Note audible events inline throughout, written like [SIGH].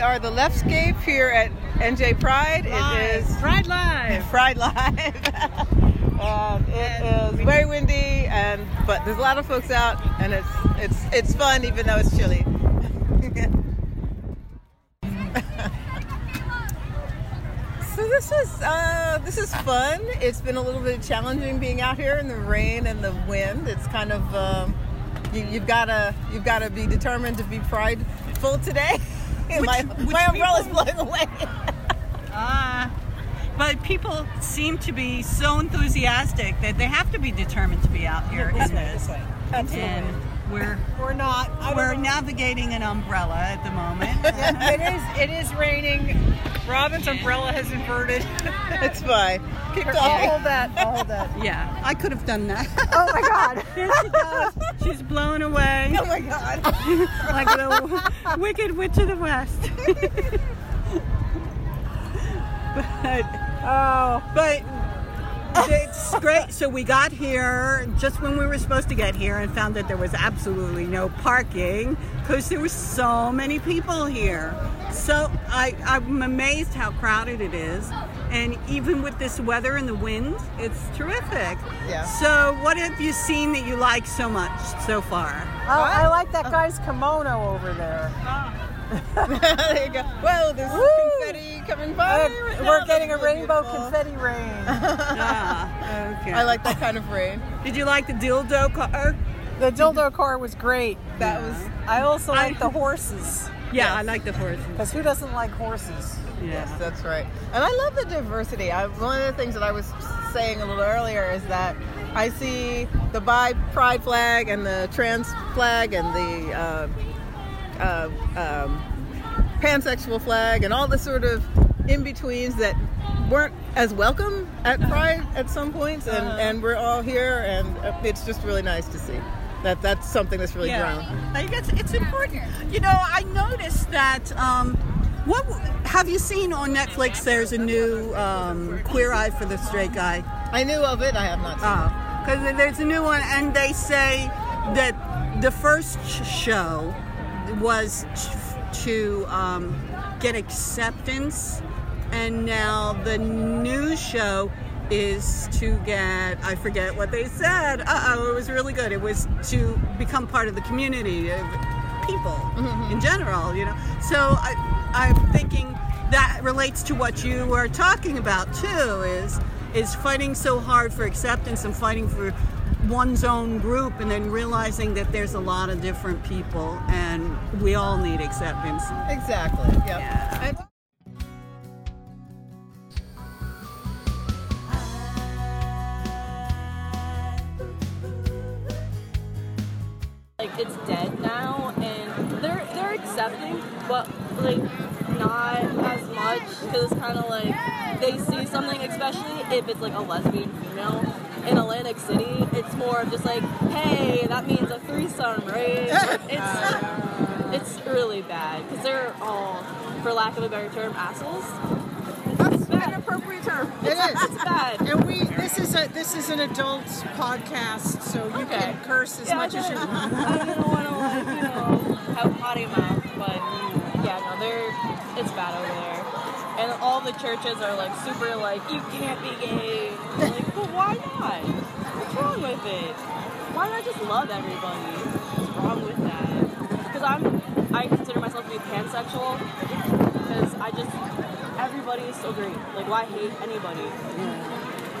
We are the Leftscape here at NJ Pride. It is Pride Live. [LAUGHS] Pride Live. [LAUGHS] and it And is very windy, and but there's a lot of folks out, and it's it's it's fun even though it's chilly. [LAUGHS] so this is uh, this is fun. It's been a little bit challenging being out here in the rain and the wind. It's kind of um, you, you've gotta you've gotta be determined to be prideful today. [LAUGHS] my which my umbrella's people- blowing away. [LAUGHS] Ah. but people seem to be so enthusiastic that they have to be determined to be out here in this. Absolutely. We're We're not. We're know. navigating an umbrella at the moment. [LAUGHS] it is. It is raining. Robin's umbrella has inverted. It's fine. Keep I'll hold that. I'll hold that. yeah, I could have done that. [LAUGHS] Oh my God. [LAUGHS] There she goes. She's blown away Oh my god. like the wicked witch of the west. but Oh. But it's great. So we got here just when we were supposed to get here and found that there was absolutely no parking because there were so many people here. So I, I'm amazed how crowded it is. And even with this weather and the wind, it's terrific. Yeah. So what have you seen that you like so much so far? Oh, I like that oh. guy's kimono over there. Ah. [LAUGHS] there you go. Well, there's Woo! confetti coming by. Uh, right we're now. getting a really rainbow beautiful. confetti rain. [LAUGHS] Ah, okay. I like that kind of rain. Did you like the dildo car? The dildo car was great. That was I also like the horses. Yeah, I like the horses. Because who doesn't like horses? Yeah. yes, that's right. And I love the diversity. I, one of the things that I was saying a little earlier is that I see the bi pride flag and the trans flag and the uh, uh, um, pansexual flag and all the sort of in betweens that weren't as welcome at Pride at some points, and, and we're all here, and uh, it's just really nice to see. That that's something that's really grown. I guess it's important. You know, I noticed that. Um, what have you seen on Netflix? There's a new um, Queer Eye for the Straight Guy. I knew of it. I have not seen. Oh, because there's a new one, and they say that the first show was to um, get acceptance, and now the new show is to get I forget what they said. Uh oh, it was really good. It was to become part of the community of people in general, you know. So I, I'm thinking that relates to what you were talking about too. Is is fighting so hard for acceptance and fighting for one's own group, and then realizing that there's a lot of different people, and we all need acceptance. Exactly. Yep. Yeah. And- like it's dead now and they're they're accepting but like not as much because it's kind of like they see something especially if it's like a lesbian female in Atlantic City it's more of just like hey that means a threesome right [LAUGHS] it's it's really bad because they're all for lack of a better term assholes it's bad appropriate term. it's, it's bad And we this is a this is an adult podcast, so you Okay. can curse as Yeah, much I as you didn't- want. I didn't want to like, you know, have potty mouth, but yeah, no, they're it's bad over there. And all the churches are like super like, you can't be gay. Like, but why not? What's wrong with it? Why not just love everybody? What's wrong with that? Because I'm I consider myself to be pansexual because I just everybody is so great. Like why hate anybody?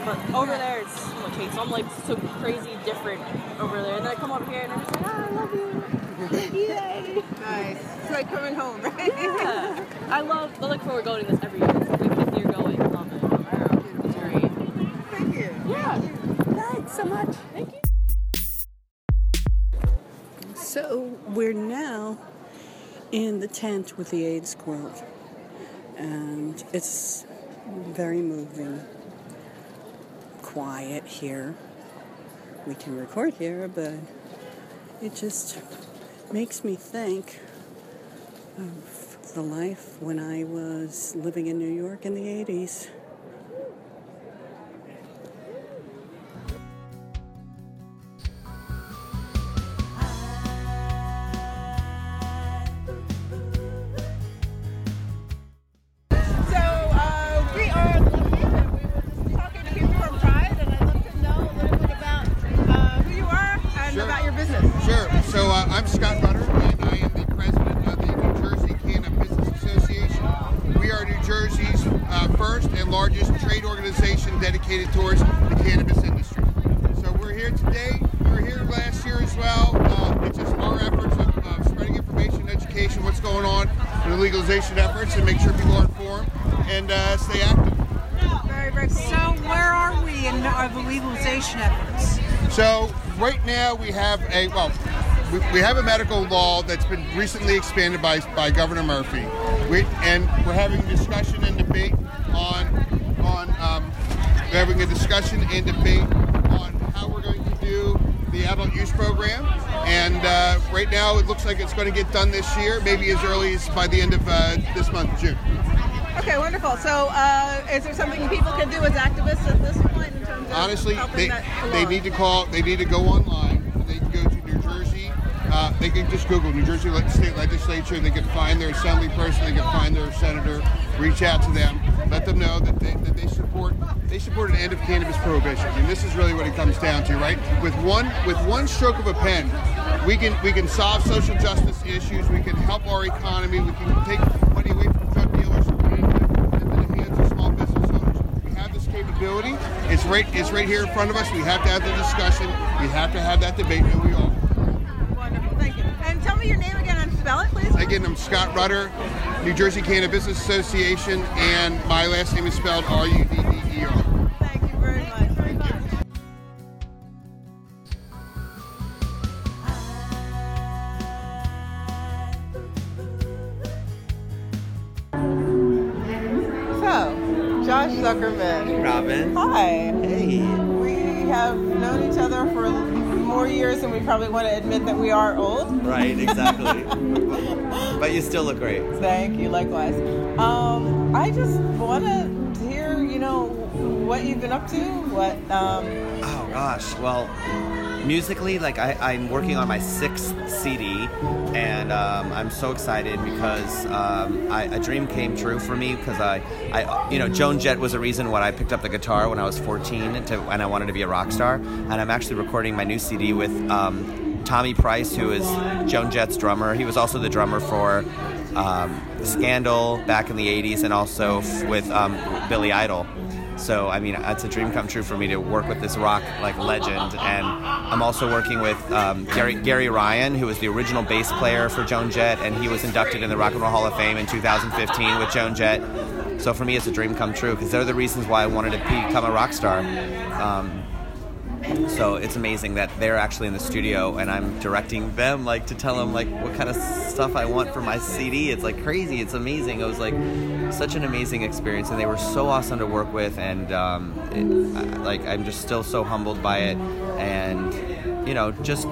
But over there, it's so much hate. So I'm like so crazy different over there. And then I come over here and I'm just like, ah, I love you. [LAUGHS] Yay. Nice. It's like coming home, right? Yeah. I love, I look forward to going to this every year. It's like fifth year going. Love it. It's great. Thank you. Yeah. Thanks so much. Thank you. So in the tent with the AIDS quilt, and it's very moving. Quiet here. We can record here, but it just makes me think of the life when I was living in New York in the 80s. Dedicated towards the cannabis industry. So we're here today. We were here last year as well. Uh, it's just our efforts of, of spreading information, education, what's going on the legalization efforts, and make sure people are informed and uh, stay active. Very, very cool. So where are we in our the legalization efforts? So right now we have a well, we, have a medical law that's been recently expanded by by Governor Murphy, we, and we're having discussion and debate on we're having a discussion and debate on how we're going to do the adult use program. And uh, right now it looks like it's going to get done this year, maybe as early as by the end of uh, this month, June. Okay, wonderful. So, uh, is there something people can do as activists at this point in terms of honestly, they, they need to call. They need to go online. They can go to New Jersey. Uh, they can just Google New Jersey State Legislature. and They can find their assembly person. They can find their senator. Reach out to them. Let them know that they, that they support they support an end of cannabis prohibition. And this is really what it comes down to, right? With one with one stroke of a pen, we can we can solve social justice issues. We can help our economy. We can take money away from drug dealers and put it into the hands of small business owners. We have this capability. It's right. It's right here in front of us. We have to have the discussion. We have to have that debate, and we are. Wonderful, thank you. And tell me your name again and spell it, please. Again, I'm Scott Rudder, New Jersey CannaBusiness Association, and my last name is spelled R-U-D-D-E-R. Thank you very much. Very much. So, Josh Zuckerman. Robin. Hi. Hey. We have known each other for more years than we probably want to admit that we are old. Right, exactly. [LAUGHS] but you still look great. Thank you, likewise. Um, I just want to hear, you know, what you've been up to. What? Um, Oh gosh. Well, musically, like I, I'm working on my sixth CD, and um, I'm so excited because um, I, a dream came true for me because I, I, you know, Joan Jett was a reason why I picked up the guitar when I was 14 to, and I wanted to be a rock star. And I'm actually recording my new CD with um, Tommy Price, who is Joan Jett's drummer. He was also the drummer for. Um, Scandal back in the 80s and also f- with um, Billy Idol. So I mean, it's a dream come true for me to work with this rock like legend, and I'm also working with um, Gary Gary Ryan, who was the original bass player for Joan Jett, and he was inducted in the Rock and Roll Hall of Fame in 2015 with Joan Jett. So for me, it's a dream come true because they're the reasons why I wanted to become a rock star. Um, so it's amazing that they're actually in the studio and I'm directing them like to tell them like what kind of stuff I want for my CD. It's like crazy. It's amazing. It was like such an amazing experience and they were so awesome to work with and um, it, I- like I'm just still so humbled by it and you know just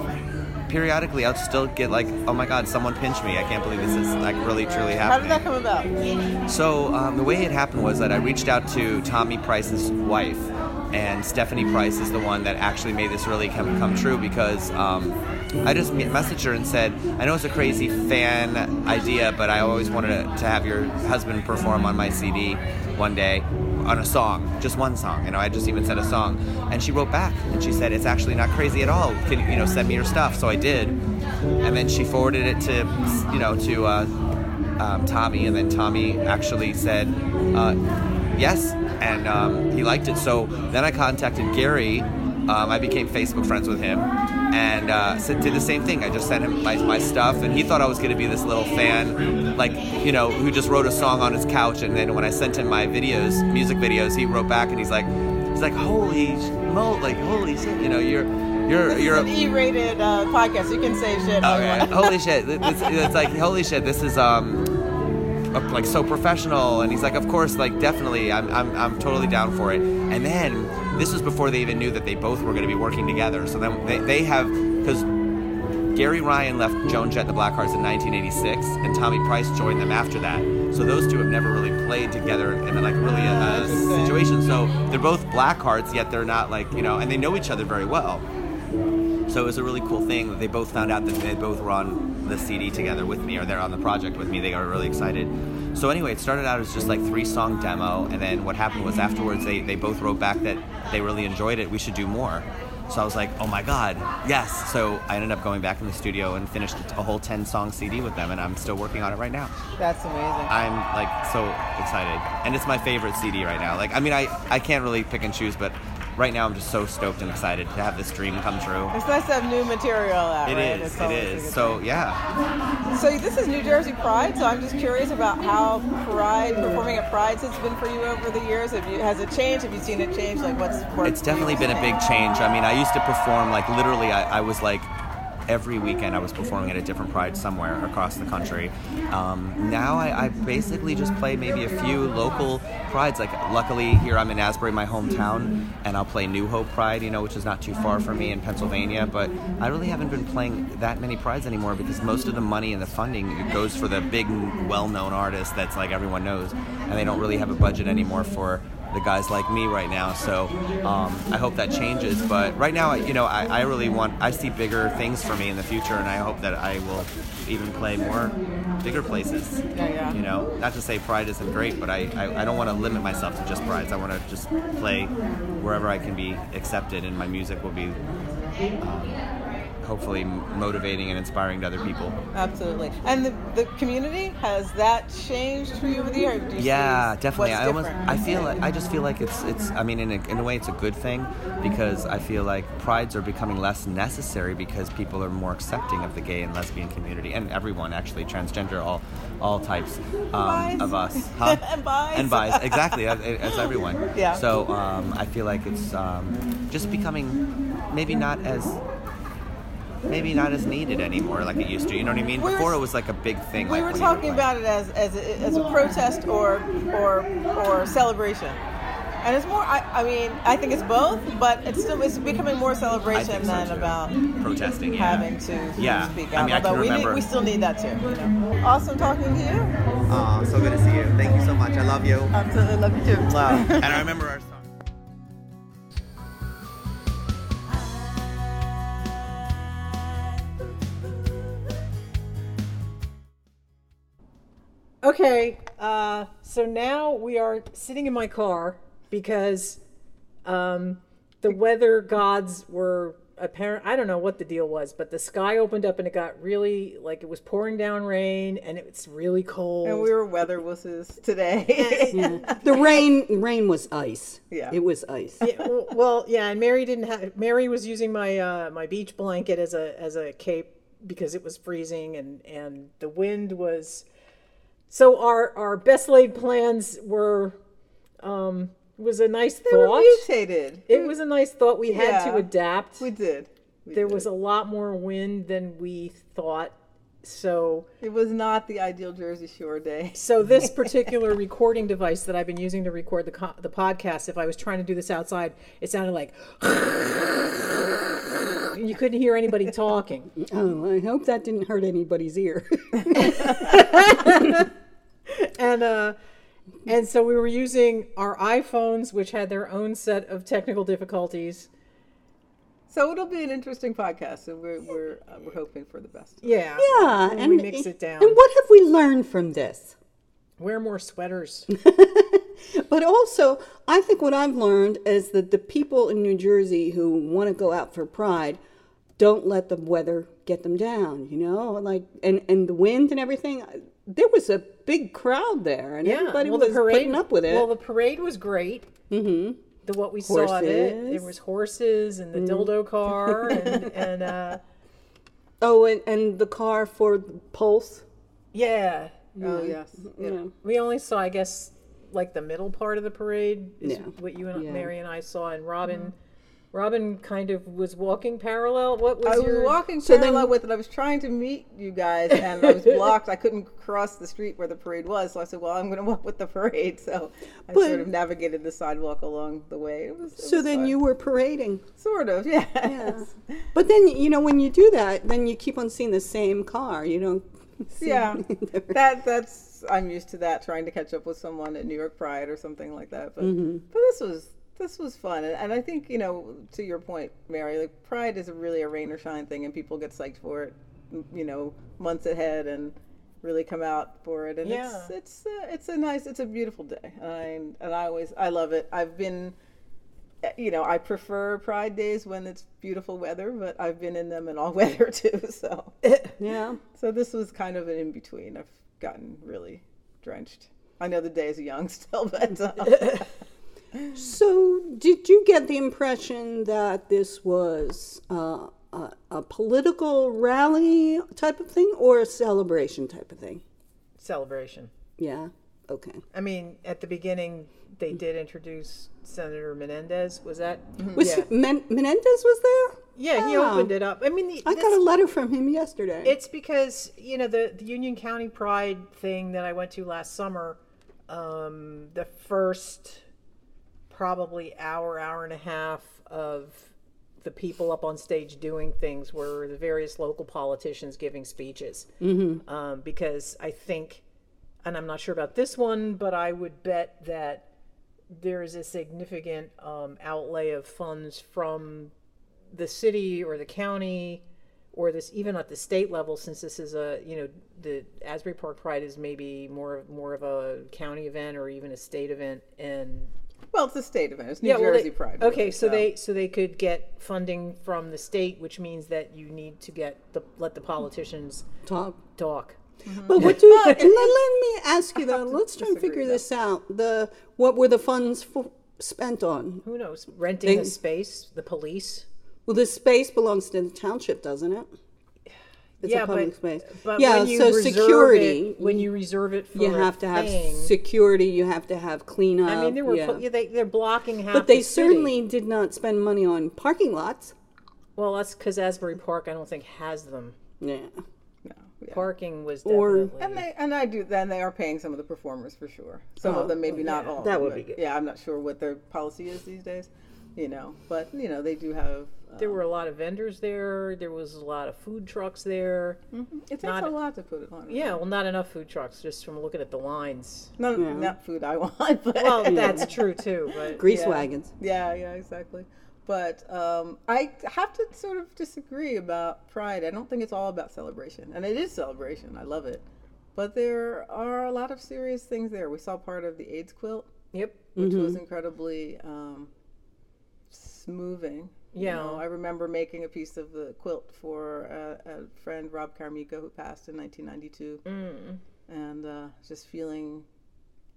periodically I'll still get like oh my god someone pinched me I can't believe this is like really truly happening. how did that come about? So um, the way it happened was that I reached out to Tommy Price's wife, and Stephanie Price is the one that actually made this really come, come true because um, I just messaged her and said, I know it's a crazy fan idea, but I always wanted to, have your husband perform on my CD one day on a song, just one song. You know, I just even said a song, and she wrote back and she said, it's actually not crazy at all. Can you know send me your stuff? So I did, and then she forwarded it to you know to. Uh, um, Tommy, and then Tommy actually said uh, yes, and um, he liked it. So then I contacted Gary. Um, I became Facebook friends with him, and uh, said, did the same thing. I just sent him my, my stuff, and he thought I was going to be this little fan, like you know, who just wrote a song on his couch. And then when I sent him my videos, music videos, he wrote back and he's like, he's like, holy mo, like holy shit, you know, you're you're This you're an E-rated uh, podcast. You can say shit. Okay. holy shit. [LAUGHS] This, it's like, holy shit, this is, um, like so professional. And he's like, of course, like, definitely, I'm, I'm, I'm totally down for it. And then, this was before they even knew that they both were going to be working together. So then they, they have, because Gary Ryan left Joan Jett and the Blackhearts in 1986, and Tommy Price joined them after that. So those two have never really played together in like really a, a situation. So they're both Blackhearts, yet they're not like you know, and they know each other very well. So it was a really cool thing that they both found out that they both were on the CD together with me, or they're on the project with me. They got really excited. So anyway, it started out as just like three song demo, and then what happened was afterwards they, they both wrote back that they really enjoyed it. We should do more. So I was like, oh my God, yes. So I ended up going back in the studio and finished a whole 10 song CD with them, and I'm still working on it right now. That's amazing. I'm like so excited, and it's my favorite CD right now. Like, I mean, I, I can't really pick and choose, but right now I'm just so stoked and excited to have this dream come true. It's nice to have new material out, It right? is, it is. So thing. yeah, So this is New Jersey Pride. So I'm just curious about how Pride performing at Pride has been for you over the years. Have you has it changed? Have you seen it change? Like what's worked it's definitely been a big change. I mean, I used to perform like literally. I, I was like every weekend I was performing at a different Pride somewhere across the country. Um, now I, I basically just play maybe a few local prides. Like luckily here I'm in Asbury, my hometown, and I'll play New Hope Pride, you know, which is not too far from me in Pennsylvania. But I really haven't been playing that many prides anymore because most of the money and the funding goes for the big, well-known artists that's like everyone knows, and they don't really have a budget anymore for the guys like me right now. So um, I hope that changes. But right now, you know, I, I really want, I see bigger things for me in the future, and I hope that I will even play more bigger places. Yeah, yeah. You know, not to say Pride isn't great, but I, I, I don't want to limit myself to just Prides. I want to just play wherever I can be accepted, and my music will be. Um, hopefully motivating and inspiring to other people. Absolutely. And the, the community has that changed for you over the years? Yeah, definitely. I almost. I feel like, I just feel like it's, it's. I mean, in a, in a way, it's a good thing because I feel like prides are becoming less necessary because people are more accepting of the gay and lesbian community and everyone actually, transgender, all, all types um, of us, [LAUGHS] huh? And bis. and exactly, as, as everyone. Yeah. So um, I feel like it's um, just becoming maybe not as. Maybe not as needed anymore like it used to. You know what I mean? We were- Before it was like a big thing. we like were when you talking about it as as a, as a protest or or or celebration. And it's more. I, I mean, I think it's both, but it's still it's becoming more celebration so, than too. about protesting. Yeah. having to Yeah. speak I out. mean, I can Although we, need, we still need that too. You know? Awesome talking to you. Oh, so good to see you. Thank you so much. I love you. Absolutely love you too. Love. and I remember our Okay, uh, so now we are sitting in my car because um, the weather gods were apparent. I don't know what the deal was, but the sky opened up and it got really like it was pouring down rain and it's really cold. And we were weather wusses today. [LAUGHS] [LAUGHS] The rain rain was ice. Yeah. It was ice. Yeah, well, well, yeah, and Mary didn't have. Mary was using my uh, my beach blanket as a as a cape because it was freezing and and the wind was. So our our best laid plans were, um, was a nice they were thought. mutated. It was a nice thought. We had to adapt. We did. We there did. was a lot more wind than we thought. So It was not the ideal Jersey Shore day. [LAUGHS] so this [LAUGHS] particular recording device that I've been using to record the co- the podcast, if I was trying to do this outside, it sounded like [LAUGHS] you couldn't hear anybody talking. Oh, I hope that didn't hurt anybody's ear. [LAUGHS] And uh and so we were using our iPhones which had their own set of technical difficulties. So it'll be an interesting podcast, and we're we're uh, we're hoping for the best. Yeah. yeah, And and we mix it down. And what have we learned from this? Wear more sweaters. [LAUGHS] But also, I think what I've learned is that the people in New Jersey who want to go out for Pride don't let the weather get them down. You know, like and and the wind and everything. There was a big crowd there, and everybody well, was putting up with it. Well, the parade was great. Mm-hmm. The what we saw of it, there was horses and the dildo car [LAUGHS] and and uh, oh, and, and the car for Pulse. yeah, Oh yes. Yeah. Yeah. we only saw I guess like the middle part of the parade is Yeah. what you and Yeah. Mary and I saw, and Robin. Robin kind of was walking parallel. What was I was your? walking So then- parallel with it. I was trying to meet you guys, and I was [LAUGHS] blocked. I couldn't cross the street where the parade was, so I said, "Well, I'm going to walk with the parade." So I But- sort of navigated the sidewalk along the way. It was, it So was then fun. you were parading. sort of, [LAUGHS] yes. Yeah. But then you know when you do that, then you keep on seeing the same car. You don't. [LAUGHS] see Yeah, that that's I'm used to that. Trying to catch up with someone at New York Pride or something like that. But Mm-hmm. but this was this was fun, and, and I think you know to your point, Mary, like Pride is a really a rain or shine thing, and people get psyched for it, you know, months ahead and really come out for it, and it's Yeah. it's uh, it's a nice, it's a beautiful day, and I, and I always I love it. I've been you know, I prefer Pride days when it's beautiful weather, but I've been in them in all [LAUGHS] weather too. So, [LAUGHS] Yeah. so this was kind of an in between. I've gotten really drenched. I know the day is young [LAUGHS] still, but uh, So, did you get the impression that this was uh, a, a political rally type of thing or a celebration type of thing? Celebration. Yeah. Okay. I mean, at the beginning, they did introduce Senator Menendez. Was that? Was yeah. Men- Menendez was there? Yeah, he Ah. opened it up. I mean, the, I got a letter from him yesterday. It's because you know the, the Union County Pride thing that I went to last summer. Um, the first probably hour, hour and a half of the people up on stage doing things were the various local politicians giving speeches. Mm-hmm. Um, because I think, and I'm not sure about this one, but I would bet that there is a significant um, outlay of funds from the city or the county or this even at the state level since this is a you know the Asbury Park Pride is maybe more more of a county event or even a state event and well, it's a state event. It's New well, Jersey they- Pride. Okay, really, so they so they could get funding from the state, which means that you need to get the let the politicians Talk. talk. But what do you, let, let me ask you [LAUGHS] though. Let's try and figure though. this out. The what were the funds for, spent on? Who knows? Renting They- a space, the police. Well, the space belongs to the township, doesn't it? It's yeah, a public but, space. but yeah, when you so security. it, when you reserve it for you have to have thing, security. You have to have cleanup. I mean, there were yeah. yeah. they they're blocking half. but they the city. certainly did not spend money on parking lots. Well, that's because Asbury Park, I don't think has them. Yeah. no, yeah. Parking was Or- And they and I do then they are paying some of the performers for sure. Some of oh, them maybe oh, not all. that would but, be good. Yeah, I'm not sure what their policy is these days. You know, but you know they do have. There were a lot of vendors there. There was a lot of food trucks there. it takes not- a lot to put it on. Yeah, well, not enough food trucks. Just from looking at the lines. Not, not food I [LAUGHS] want, but Well, that's true too. But [LAUGHS] Grease Yeah. wagons. Yeah, yeah, exactly. But um, I have to sort of disagree about Pride. I don't think it's all about celebration, and it is celebration. I love it, but there are a lot of serious things there. We saw part of the AIDS quilt, yep. which was incredibly um, moving. You Yeah. know, I remember making a piece of the quilt for a, a friend, Rob Carmico, who passed in 1992, Mm. and uh, just feeling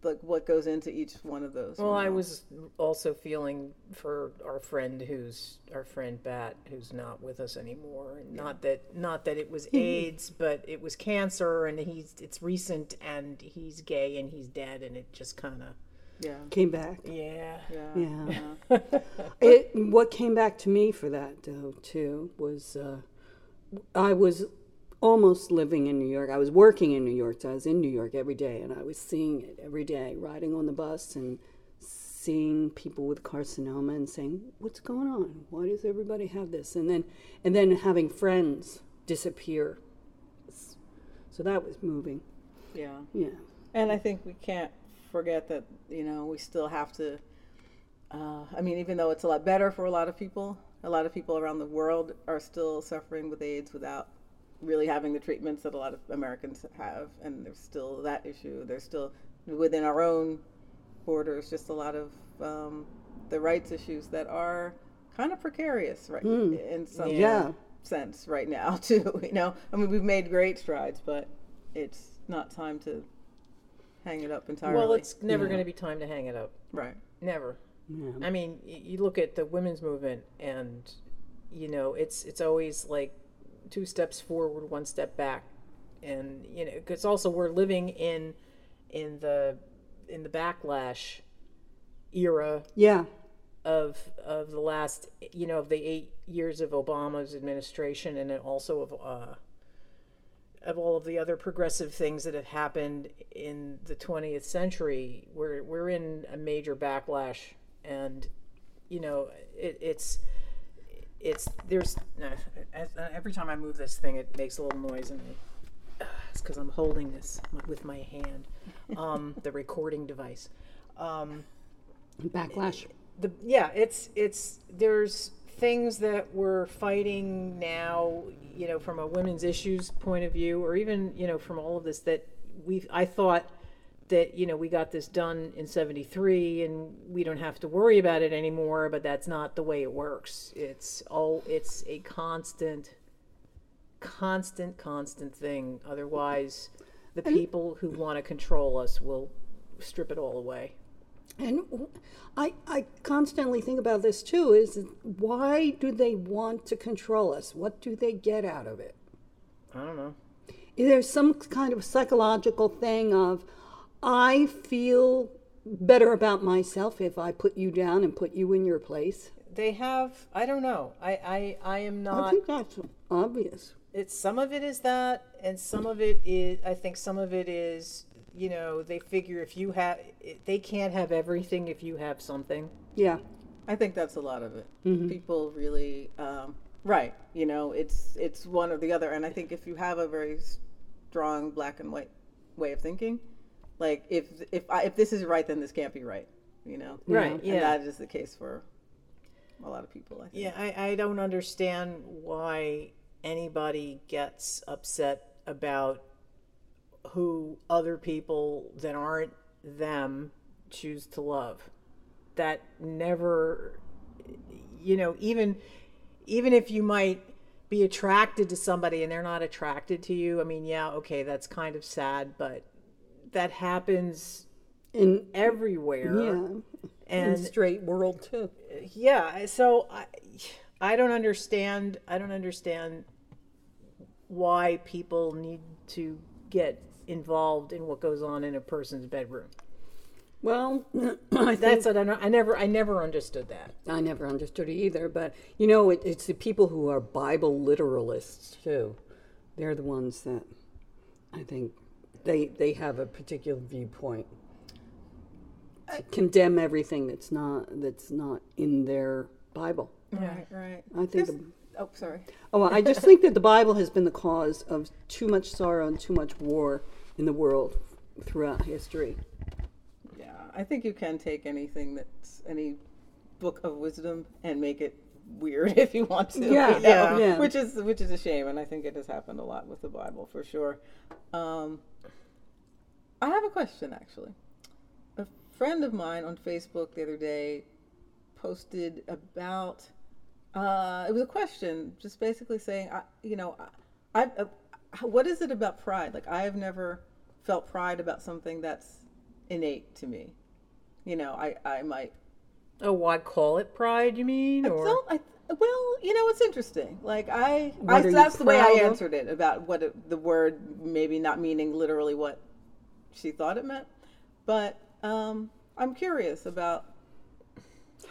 like what goes into each one of those. you Well, I was also feeling for our friend who's our friend Bat, who's not with us anymore. And Not that not that it was [LAUGHS] AIDS, but it was cancer, and he's it's recent, and he's gay, and he's dead, and it just kind of yeah, Came back. yeah. yeah, Yeah. [LAUGHS] it, what came back to me for that, though, too, was uh, I was almost living in New York. I was working in New York, so I was in New York every day, and I was seeing it every day, riding on the bus and seeing people with carcinoma and saying, "What's going on? Why does everybody have this?" And then, and then having friends disappear. So that was moving. yeah. Yeah. And I think we can't forget that you know we still have to. Uh, I mean, even though it's a lot better for a lot of people, a lot of people around the world are still suffering with AIDS without really having the treatments that a lot of Americans have, and there's still that issue. There's still within our own borders just a lot of um, the rights issues that are kind of precarious, right? In some Yeah. sense, right now [LAUGHS] too. You know, I mean, we've made great strides, but it's not time to hang it up entirely. Well, it's never going to be time to hang it up. right. Never. I mean, you look at the women's movement, and you know, it's it's always like two steps forward, one step back, and you know, because also we're living in in the in the backlash era Yeah. of of the last you know of the eight years of Obama's administration, and then also of uh, of all of the other progressive things that have happened in the 20th century. We're we're in a major backlash, and you know it, it's it's there's every time I move this thing, it makes a little noise, and I, it's because I'm holding this with my hand, um, the recording device. Um, Backlash. the yeah it's it's there's things that we're fighting now you know from a women's issues point of view or even you know from all of this that we i thought that you know we got this done in 73 and we don't have to worry about it anymore but that's not the way it works. It's all it's a constant constant constant thing. Otherwise the people who want to control us will strip it all away And I, I constantly think about this too is why do they want to control us? What do they get out of it? i don't know Is there some kind of psychological thing of I feel better about myself if I put you down and put you in your place? they have i don't know i i, I am not. I think that's obvious. it's some of it is that and some of it is i think some of it is you know they figure if you have they can't have everything if you have something Yeah. I think that's a lot of it. People really, um, right? You know, it's it's one or the other. And I think if you have a very strong black and white way of thinking, like if if I, if this is right, then this can't be right. You know, Right, And yeah. that is the case for a lot of people. I think. yeah i, I don't understand why anybody gets upset about who other people that aren't them choose to love that never you know even even if you might be attracted to somebody and they're not attracted to you i mean yeah okay that's kind of sad but that happens In everywhere yeah. and in straight world too. yeah so i i don't understand i don't understand why people need to get involved in what goes on in a person's bedroom Well, [CLEARS THROAT] I think that's what i don't i never i never understood that I never understood it either, but you know, it, it's the people who are Bible literalists too. They're the ones that I think they they have a particular viewpoint. To condemn everything that's not that's not in their Bible. Right, right. I think. The- oh, sorry. oh, I just [LAUGHS] think that the Bible has been the cause of too much sorrow and too much war in the world throughout history. Yeah, I think you can take anything that's any book of wisdom and make it weird [LAUGHS] if you want to. Yeah, you know, yeah, yeah. Which is which is a shame, and I think it has happened a lot with the Bible for sure. Um, I have a question actually. A friend of mine on Facebook the other day posted about. Uh, it was a question, just basically saying, I, you know, I, I, what is it about pride? Like I have never felt pride about something that's innate to me. You know, I, I might oh why call it pride you mean I or don't. I, well, you know, it's interesting. Like I, What I that's the way I answered it about what it, the word maybe not meaning literally what she thought it meant, but um, I'm curious about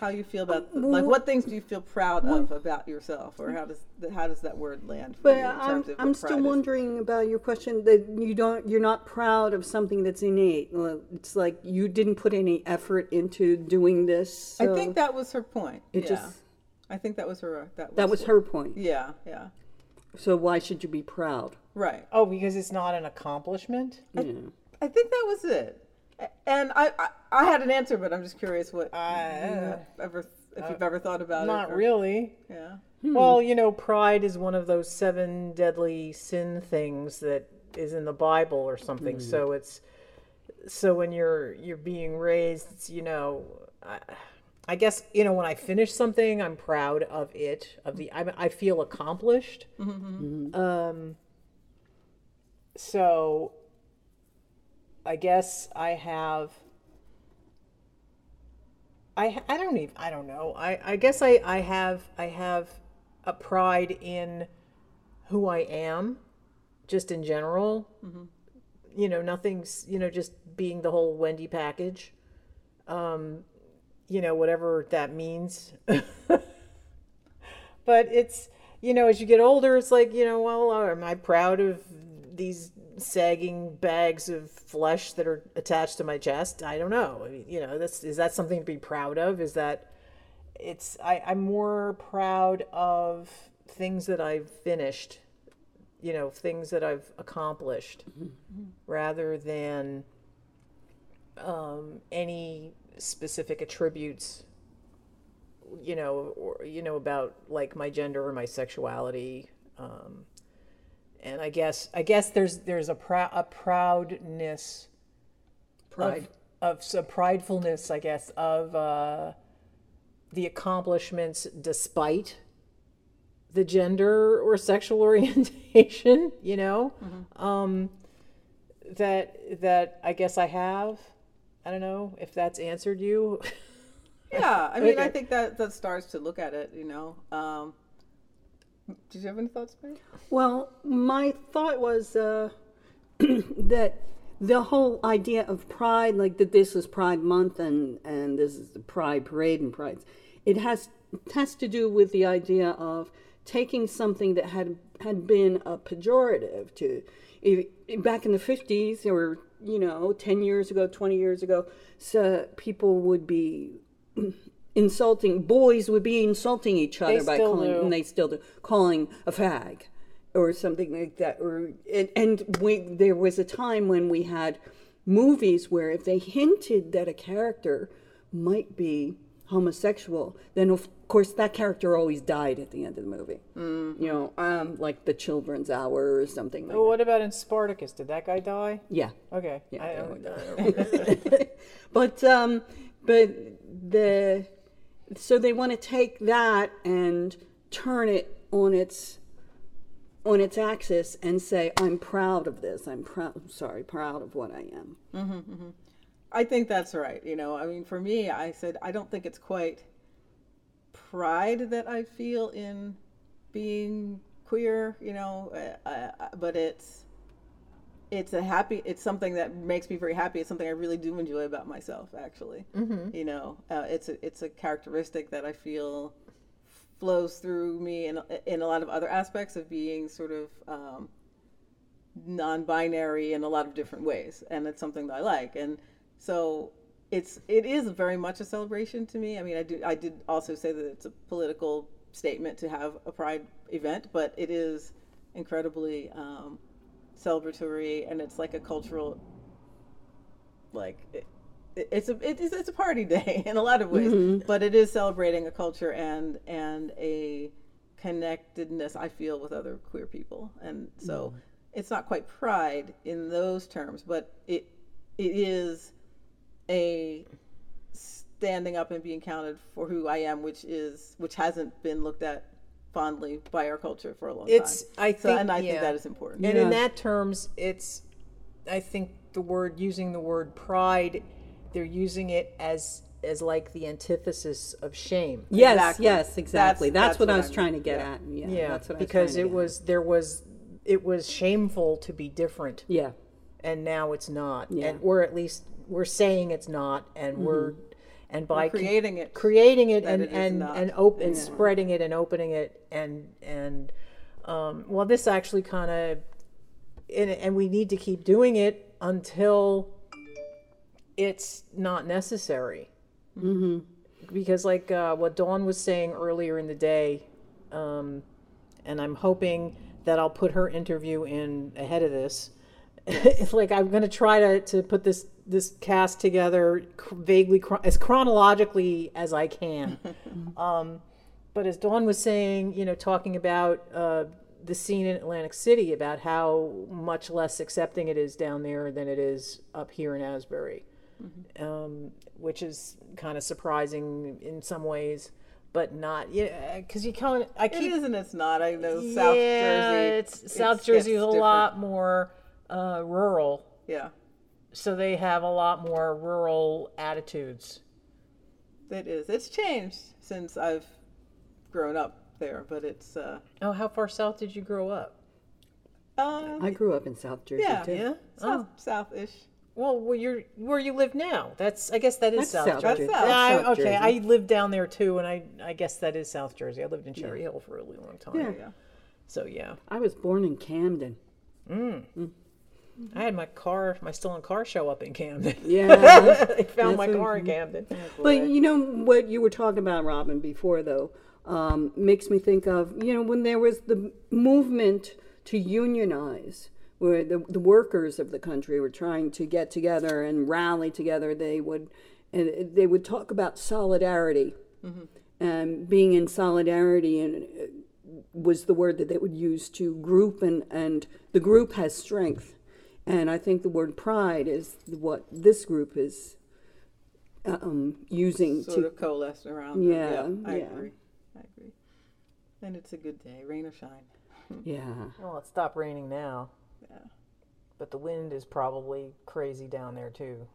how you feel about uh, like what things do you feel proud of about yourself, or how does how does that word land for But you in I'm, terms of I'm still pride is? wondering about your question that you don't you're not proud of something that's innate. It's like you didn't put any effort into doing this. I think that was her point. it yeah. just I think that was her. That was, that was her point. Yeah, yeah, So why should you be proud? right. oh because it's not an accomplishment Yeah. I think that was it. A- And I, I, I had an answer, but I'm just curious what you have uh, ever, if uh, you've ever thought about it. Uh, not really Yeah. Hmm. Well, you know, pride is one of those seven deadly sin things that is in the Bible or something. Hmm. So it's so when you're you're being raised, you know, I, I guess you know when I finish something, I'm proud of it. Of the I, I feel accomplished. Mm-hmm, mm-hmm. Hmm. Um. So. I guess I have. I I don't even I don't know. I I guess I I have I have a pride in who I am, just in general. You know, nothing's you know just being the whole Wendy package. Um, you know, whatever that means. [LAUGHS] but it's you know, as you get older, it's like you know, well, am I proud of these sagging bags of flesh that are attached to my chest? I don't know. I mean, you know, that's is that something to be proud of? Is that it's I, I'm more proud of things that I've finished, you know, things that I've accomplished, rather than um, any specific attributes you know, or you know about like my gender or my sexuality, um, and I guess I guess there's there's a prou- a proudness Pride. of, of so pridefulness, I guess, of uh, the accomplishments despite the gender or sexual [LAUGHS] orientation. You know, um, that that I guess I have. I don't know if that's answered you. Yeah, I [LAUGHS] mean, I think that that starts to look at it. You know, um, did you have any thoughts, Mary? Well, my thought was uh, [CLEARS THROAT] that the whole idea of pride, like that this is Pride Month and and this is the Pride Parade and Pride, it has has to do with the idea of taking something that had had been a pejorative to if, back in the fifties or you know ten years ago, twenty years ago, so people would be insulting boys would be insulting each other by calling do. and they still do calling a fag or something like that or and, and we there was a time when we had movies where if they hinted that a character might be homosexual then of course that character always died at the end of the movie you know um like the children's hour or something like Oh, that what about in Spartacus? Did that guy die? yeah Okay. Yeah, I, that don't- [LAUGHS] but um but the so they want to take that and turn it on its on its axis and say i'm proud of this i'm proud sorry proud of what i am I think that's right. You know, I mean, for me, I said I don't think it's quite pride that I feel in being queer. You know, uh, uh, but it's it's a happy. It's something that makes me very happy. It's something I really do enjoy about myself. Actually, mm-hmm. you know, uh, it's a it's a characteristic that I feel flows through me in in a lot of other aspects of being sort of. Um, non-binary in a lot of different ways and it's something that i like and so it's it is very much a celebration to me i mean i do i did also say that it's a political statement to have a pride event but it is incredibly um, celebratory and it's like a cultural like it, it's a it is it's a party [LAUGHS] day in a lot of ways mm-hmm. but it is celebrating a culture and and a connectedness i feel with other queer people. And so mm-hmm. it's not quite pride in those terms but it it is a standing up and being counted for who i am which is which hasn't been looked at fondly by our culture for a long It's- time I So- think- and i yeah. think that is important And in that terms, it's, I think the word, using the word pride, they're using it as, as like the antithesis of shame. yes Exactly. yes exactly That's- that's, that's what, what i I was mean. trying to get Yeah. at yeah, Yeah, that's what because I it was, trying to was, there was, it was shameful to be different. yeah and now it's not Yeah. and or at least we're saying it's not and we're mm-hmm. And by creating it creating it and it and not. and open and spreading it and opening it and and um, well this actually kind of and, and we need to keep doing it until it's not necessary mm-hmm. because like uh, what dawn was saying earlier in the day um, and i'm hoping that i'll put her interview in ahead of this [LAUGHS] it's like i'm going to try to, to put this this cast together vaguely as chronologically as i can. [LAUGHS] Um, but as dawn was saying you know talking about uh, the scene in atlantic city about how much less accepting it is down there than it is up here in asbury um, which is kind of surprising in some ways but not yeah because you kind of i it keep is and it's not. I know south yeah, jersey it's south it's- jersey is a different. lot more uh, rural. Yeah so they have a lot more rural attitudes It is. It's changed since I've grown up there, but it's uh, oh how far south did you grow up uh i grew up in south jersey yeah, too yeah south south-ish. well where you're where you live now that's i guess that is That's south, South jersey Jersey. That's Yeah, I- South okay i Jersey. lived down there too and i i guess that is south jersey i lived in cherry hill for a really long time Yeah. Yeah. so yeah i was born in camden i had my car my stolen car show up in camden. Yeah [LAUGHS] they found my car in camden. But you know what you were talking about, Robin, before though, um, makes me think of you know when there was the movement to unionize, where the, the workers of the country were trying to get together and rally together. They would and they would talk about solidarity. And being in solidarity and uh, was the word that they would use to group and and the group has strength And I think the word pride is what this group is um, using Sort to. of coalesced around. them. Yeah, I yeah. agree. I agree. And it's a good day, rain or shine. [LAUGHS] Yeah. Well, it stopped raining now. Yeah. But the wind is probably crazy down there too.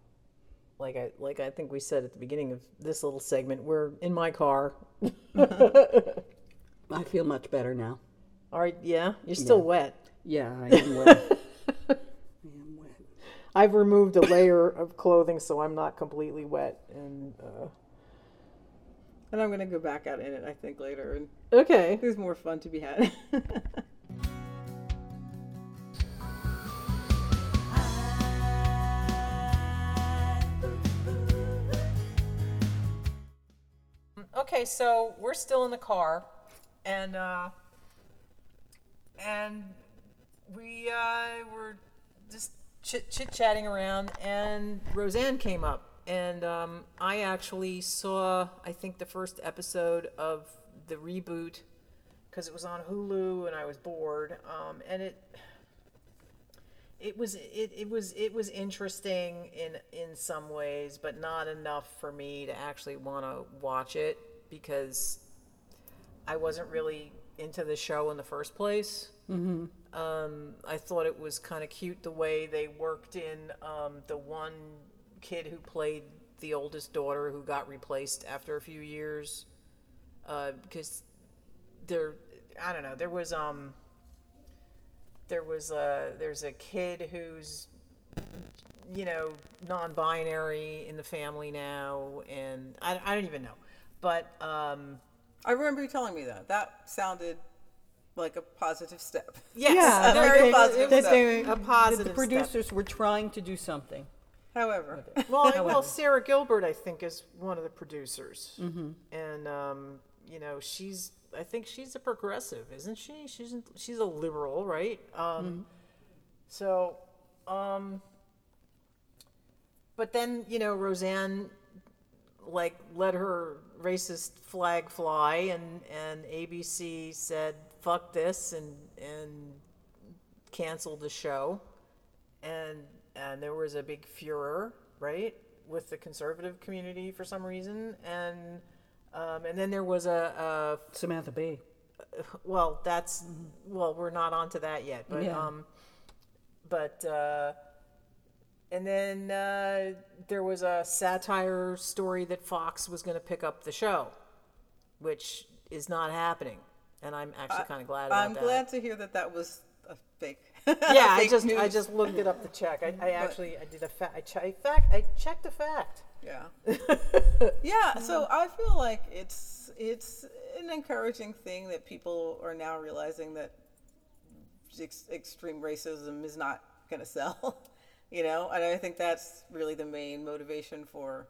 Like I like I think we said at the beginning of this little segment, we're in my car. [LAUGHS] I feel much better now. All right, yeah, you're still wet. Yeah, I am wet. [LAUGHS] I am wet. I've removed a layer of clothing so I'm not completely wet. And uh, And I'm gonna go back out in it, I think, later, and okay, there's more fun to be had. [LAUGHS] okay, so we're still in the car, and uh, and we uh, were just chit chatting around, and Roseanne came up, and um, I actually saw I think the first episode of the reboot because it was on Hulu, and I was bored, um, and it it was it, it was it was interesting in in some ways but not enough for me to actually want to watch it because I wasn't really into the show in the first place. Mm-hmm. Um, I thought it was kind of cute the way they worked in um, the one kid who played the oldest daughter who got replaced after a few years uh, because there I don't know there was um there was a there's a kid who's you know non-binary in the family now and I, I don't even know but um I remember you telling me that. That sounded like a positive step. [LAUGHS] yes Yeah, there- like a it- positive it step. they- a positive the step. producers were trying to do something. However, [LAUGHS] well, well, Sarah Gilbert, I think, is one of the producers, mm-hmm. and um, you know, she's. I think she's a progressive, isn't she? She's she's a liberal, right? Um, So, um, but then you know, Roseanne, like, let her racist flag fly, and and ABC said, "Fuck this," and and canceled the show and and there was a big furor, right, with the conservative community for some reason, and um, and then there was a, Samantha Bee. well, that's well, we're not onto that yet, but Yeah. um, but uh, and then uh, there was a satire story that Fox was going to pick up the show, which is not happening, and I'm actually kind of glad about I'm that. glad to hear that that was a fake. [LAUGHS] yeah, I fake just I just looked it up to check. I, I actually I did a fact. I che- fact. I checked a fact. Yeah. [LAUGHS] yeah, so I feel like it's it's an encouraging thing that people are now realizing that ex- extreme racism is not going to sell, [LAUGHS] you know? And I think that's really the main motivation for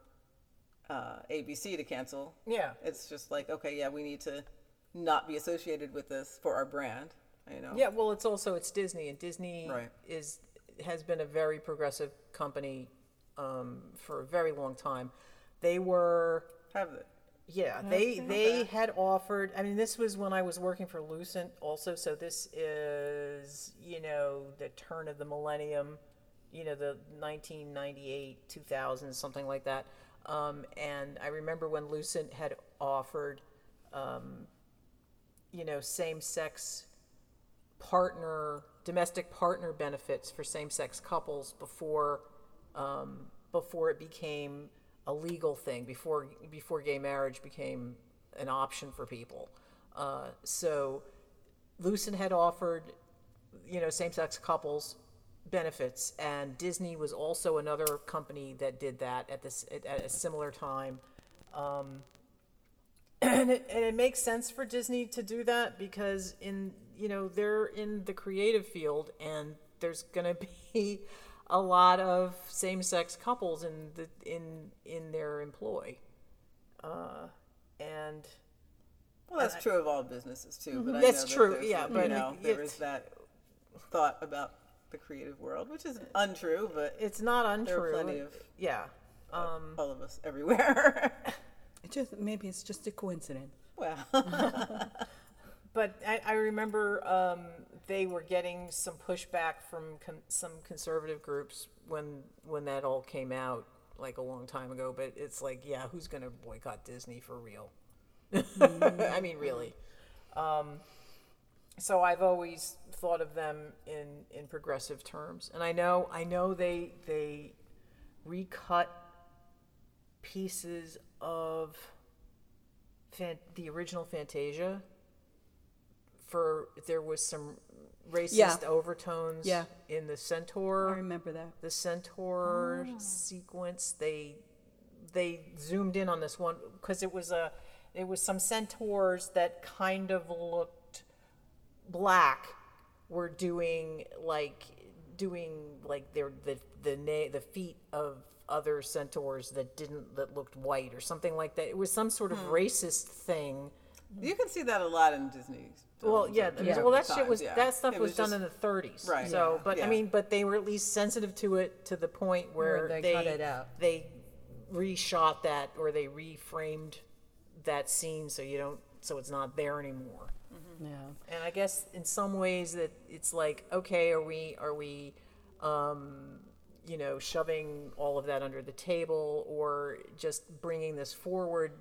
uh, ABC to cancel. Yeah. It's just like, okay, yeah, we need to not be associated with this for our brand, you know? Yeah, well, it's also it's Disney, and Disney Right. is has been a very progressive company um, for a very long time. They were Have it. Yeah, they they had offered. I mean, this was when I was working for Lucent, also. So this is you know the turn of the millennium, you know the 1998, 2000, something like that. Um, and I remember when Lucent had offered, um, you know, same-sex partner domestic partner benefits for same-sex couples before um, before it became a legal thing before before gay marriage became an option for people. Uh, so Lucent had offered you know same-sex couples benefits and Disney was also another company that did that at this at, at a similar time. Um, and it, and it makes sense for Disney to do that because in you know they're in the creative field and there's going [LAUGHS] to be a lot of same-sex couples in the in in their employ uh, and Well, that's true of all businesses too. But I That's that true, yeah, but you know, there is that thought about the creative world, which is untrue, but it's not untrue. there are plenty of yeah um, all of us everywhere. [LAUGHS] It just maybe it's just a coincidence. well, [LAUGHS] but I, I remember um, they were getting some pushback from con- some conservative groups when when that all came out like a long time ago. But it's like, yeah, who's going to boycott Disney for real? [LAUGHS] I mean, really. Um, so I've always thought of them in in progressive terms, and I know I know they they recut pieces of fan, the original Fantasia for there was some racist Yeah. overtones Yeah. in the centaur. I remember that. the centaur ah. sequence they they zoomed in on this one because it was a it was some centaurs that kind of looked black were doing like doing like their the the na- the feet of other centaurs that didn't that looked white or something like that it was some sort of racist thing You can see that a lot in Disney. well, films yeah, at th- different well, that shit was yeah. that stuff It was, done just- in the 30s, Right. So, Yeah. but I mean, but they were at least sensitive to it to the point where, Where they cut it out. They reshot that or they reframed that scene so you don't, so it's not there anymore. Yeah. And I guess in some ways that it's like, okay, are we are we, um, you know, shoving all of that under the table, or just bringing this forward,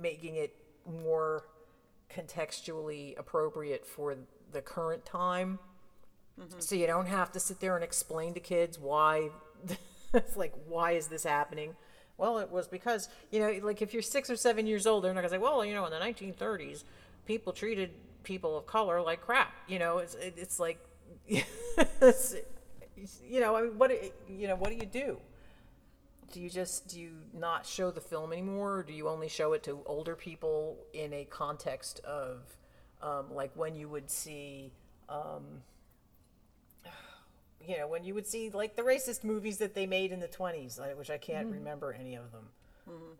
making it more contextually appropriate for the current time, mm-hmm. so you don't have to sit there and explain to kids why. [LAUGHS] it's like, why is this happening? Well, it was because you know, like if you're six or seven years old, they're not gonna say, well, you know, in the 1930s, people treated people of color like crap. You know, it's it's like, [LAUGHS] it's, you know, I mean, what you know, what do you do? Do you just do you not show the film anymore, or do you only show it to older people in a context of, um, like when you would see, um, [SIGHS] you know, when you would see like the racist movies that they made in the twenties, which I can't remember any of them.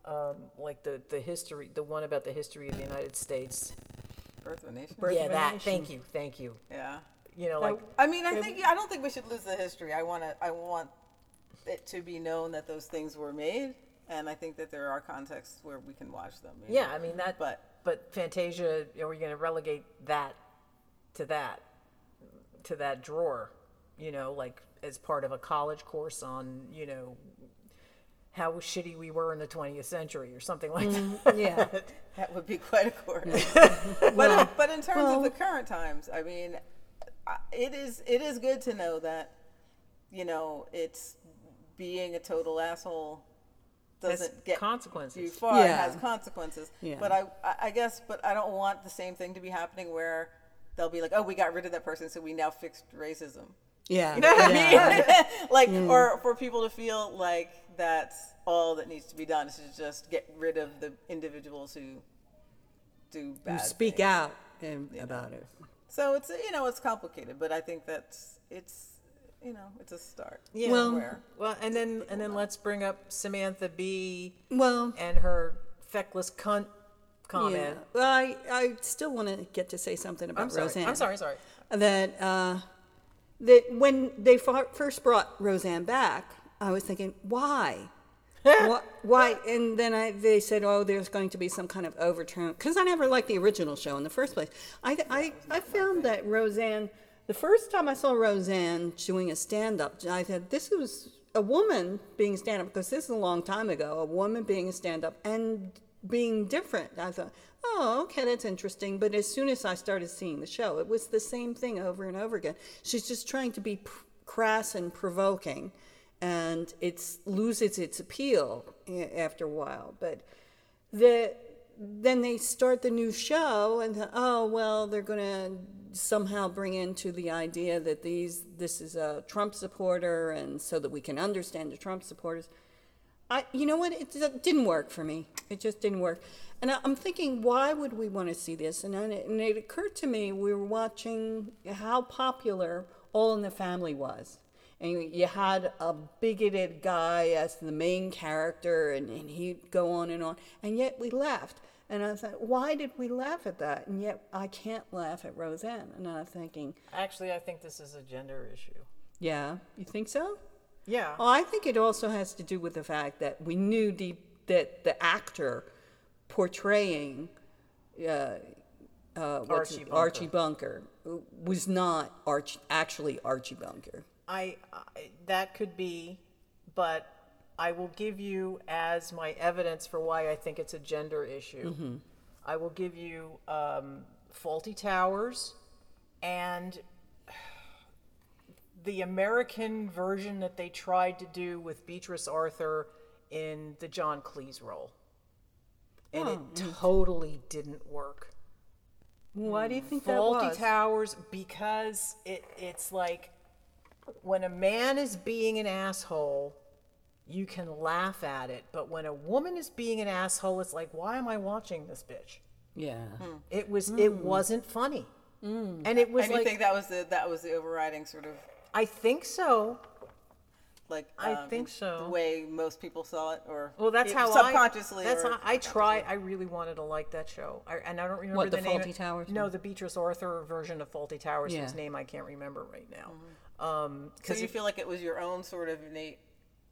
Um, like the the history, the one about the history of the United States. Birth of a Nation. yeah, of a that. Nation. Thank you, thank you. Yeah. You know, like I mean, I think I don't think we should lose the history. I want to. I want it to be known that those things were made, and I think that there are contexts where we can watch them. Yeah, know. I mean that. But- but Fantasia, are we going to relegate that to that to that drawer? You know, like as part of a college course on you know how shitty we were in the 20th century or something like mm, that. Yeah. [LAUGHS] That would be quite a course. [LAUGHS] but but in terms of the current times, I mean, it is it is good to know that you know it's being a total asshole doesn't get consequences. you far. It Yeah. has consequences. Yeah. But I I- I guess but I don't want the same thing to be happening where they'll be like, oh, we got rid of that person, so we now fixed racism. Yeah. You know what yeah. I mean? [LAUGHS] like, or for people to feel like that's all that needs to be done is to just get rid of the individuals who do You bad. speak things. out um, about it. So it's you know it's complicated, but I think that's it's you know it's a start. Yeah. Well- Where Well, and then and then let's bring up Samantha Bee Well, and her feckless cunt yeah. comment. Well, I, I still want to get to say something about I'm sorry. Roseanne. I'm sorry. Sorry. that uh, that when they first brought Roseanne back, I was thinking, why? [LAUGHS] why? And then I, they said, oh, there's going to be some kind of overturn because I never liked the original show in the first place. I, I, I found that Roseanne, the first time I saw Roseanne doing a stand up, I said, this was a woman being stand up because this is a long time ago, a woman being a stand up and being different. I thought, oh, okay, that's interesting. But as soon as I started seeing the show, it was the same thing over and over again. She's just trying to be pr- crass and provoking, and it loses its appeal after a while. But the then they start the new show, and oh well, they're going to somehow bring into the idea that these this is a Trump supporter, and so that we can understand the Trump supporters. I, you know what? It didn't work for me. It just didn't work. And I- I'm thinking, why would we want to see this? And, it, and it occurred to me, we were watching how popular All in the Family was. And you, had a bigoted guy as the main character, and, and he'd go on and on. And yet we laughed. And I thought, why did we laugh at that? And yet I can't laugh at Roseanne. And I'm thinking, Actually, I think this is a gender issue. yeah, you think so? Yeah. Well, I think it also has to do with the fact that we knew deep that the actor portraying uh, uh, Archie Bunker. Archie Bunker was not Arch, actually Archie Bunker. I, I that could be, but I will give you as my evidence for why I think it's a gender issue. I will give you um, Fawlty Towers and [SIGHS] the American version that they tried to do with Beatrice Arthur in the John Cleese role, and it totally didn't work. Why do you think that Fawlty? Towers because it it's like when a man is being an asshole, you can laugh at it, but when a woman is being an asshole, it's like, why am I watching this bitch? yeah. It was it wasn't funny, and it was And you like think that was the that was the overriding sort of I think so. like I um, think so. the way most people saw it, or Well, that's it- how subconsciously. I. That's or how I tried. I really wanted to like that show, I, and I don't remember What, the, the name. Fawlty Towers No, the Beatrice Arthur version of Fawlty Towers, Yeah. whose name I can't remember right now. Mm-hmm. Um, So because you feel like it was your own sort of innate,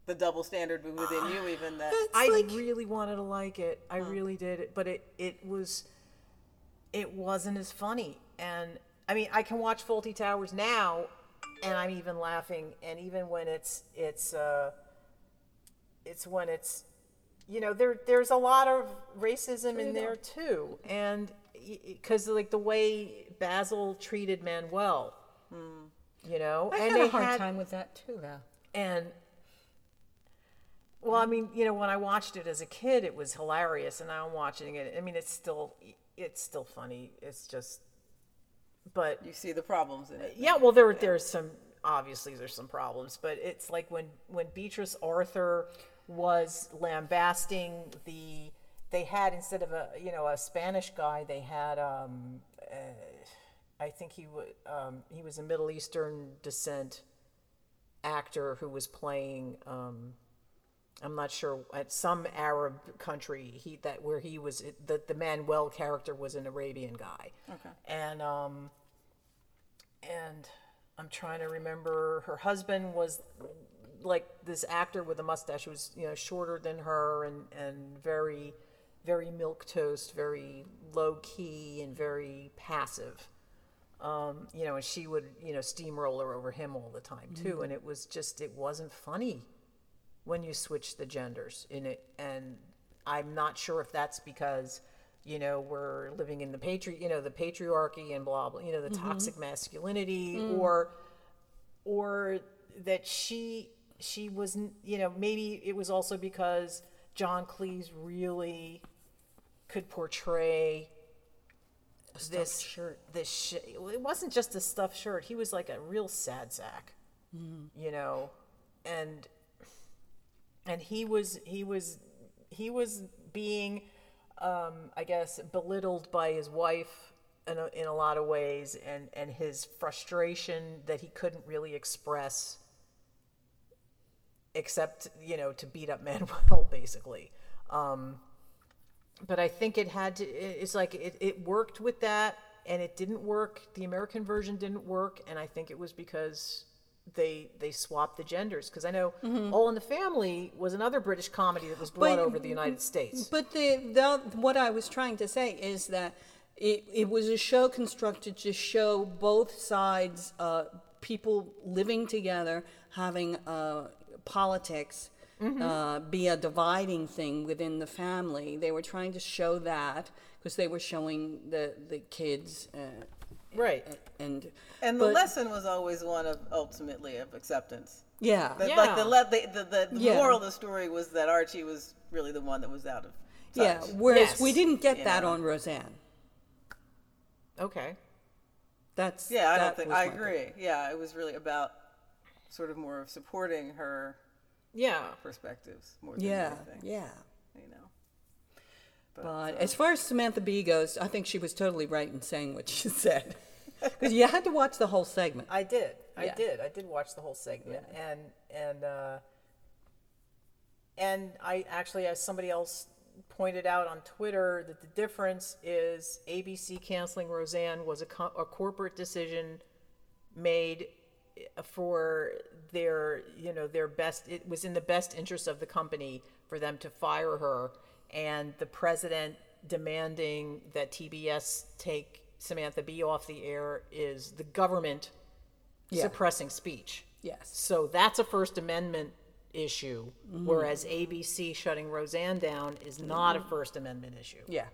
the double standard within you, [SIGHS] even that. I like- really wanted to like it. I really did. But it it was it wasn't as funny. And I mean, I can watch Fawlty Towers now and I'm even laughing and even when it's it's uh it's when it's you know, there there's a lot of racism in there too. And cuz like the way Basil treated Manuel, you know, I and had a hard had time with that too, though. and well, I mean, you know, when I watched it as a kid, it was hilarious, and now I'm watching it. I mean, it's still it's still funny. It's just, but You see the problems in it. yeah, well, there there's some obviously there's some problems, but it's like when when Beatrice Arthur was lambasting the they had instead of a you know a Spanish guy they had um uh, I think he was um, he was a Middle Eastern descent actor who was playing um, I'm not sure at some Arab country he that where he was the the Manuel character was an Arabian guy. Okay. And um and I'm trying to remember her husband was like this actor with a mustache who was you know shorter than her and and very very milk toast, very low key and very passive. Um, you know, and she would, you know, steamroller over him all the time too. Mm-hmm. And it was just, it wasn't funny when you switch the genders in it. And I'm not sure if that's because, you know, we're living in the patri, you know, the patriarchy and blah blah, you know, the mm-hmm. toxic masculinity, mm. or, or that she she wasn't, you know, maybe it was also because John Cleese really could portray this shirt. This sh- it wasn't just a stuffed shirt. He was like a real sad sack, you know, and and he was he was he was being, um, I guess, belittled by his wife in a, in a lot of ways, and and his frustration that he couldn't really express, except you know to beat up [LAUGHS] Manuel basically. Um, but I think it had to. It's like it, it worked with that, and it didn't work. The American version didn't work, and I think it was because they they swapped the genders. Because I know All in the Family was another British comedy that was brought But- over the United States. But the, the what I was trying to say is that it, it was a show constructed to show both sides, uh, people living together, having uh, politics uh, be a dividing thing within the family. They were trying to show that because they were showing the the kids. Uh, right. and And the but- lesson was always one of ultimately of acceptance. yeah, The- Like the, le- the, the, the, the Yeah. moral of the story was that Archie was really the one that was out of yeah. touch. Whereas we didn't get You that know. on Roseanne. Okay. That's Yeah, I that don't think I my thing. agree. Yeah, it was really about sort of more of supporting her Yeah. perspectives more than Yeah, anything. yeah. You know. But as far as Samantha Bee goes, I think she was totally right in saying what she [LAUGHS] said. Because you had to watch the whole segment. I did. I Yeah. did. I did watch the whole segment, and and uh, and I actually, as somebody else pointed out on Twitter, that the difference is ABC canceling Roseanne was a, co- a corporate decision made for their you know their best. It was in the best interest of the company for them to fire her, and the president demanding that TBS take Samantha, Bee off the air is the government Yeah. suppressing speech. Yes. So that's a First Amendment issue, mm-hmm. whereas ABC shutting Roseanne down is not a mm-hmm. First Amendment issue. Yeah.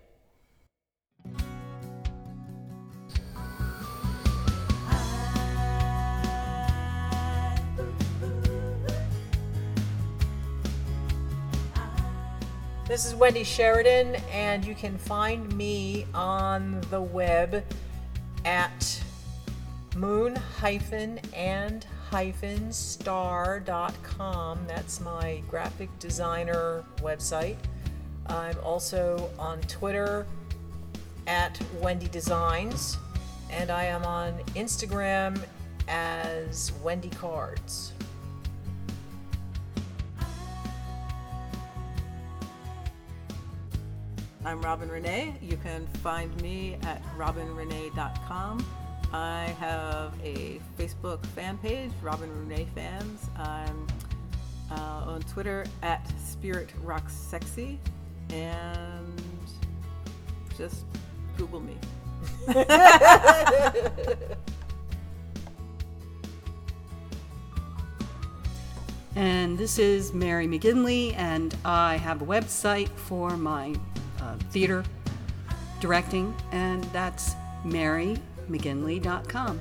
This is Wendy Sheridan, and you can find me on the web at moon and star.com. That's my graphic designer website. I'm also on Twitter at Wendy Designs, and I am on Instagram as Wendy Cards. I'm Robin Renee. You can find me at robinrenee.com. I have a Facebook fan page, Robin Renee Fans. I'm uh, on Twitter at Spirit Rocks Sexy, and just Google me. [LAUGHS] And this is Mary McGinley, and I have a website for my uh, theater directing, and that's marymcginley.com.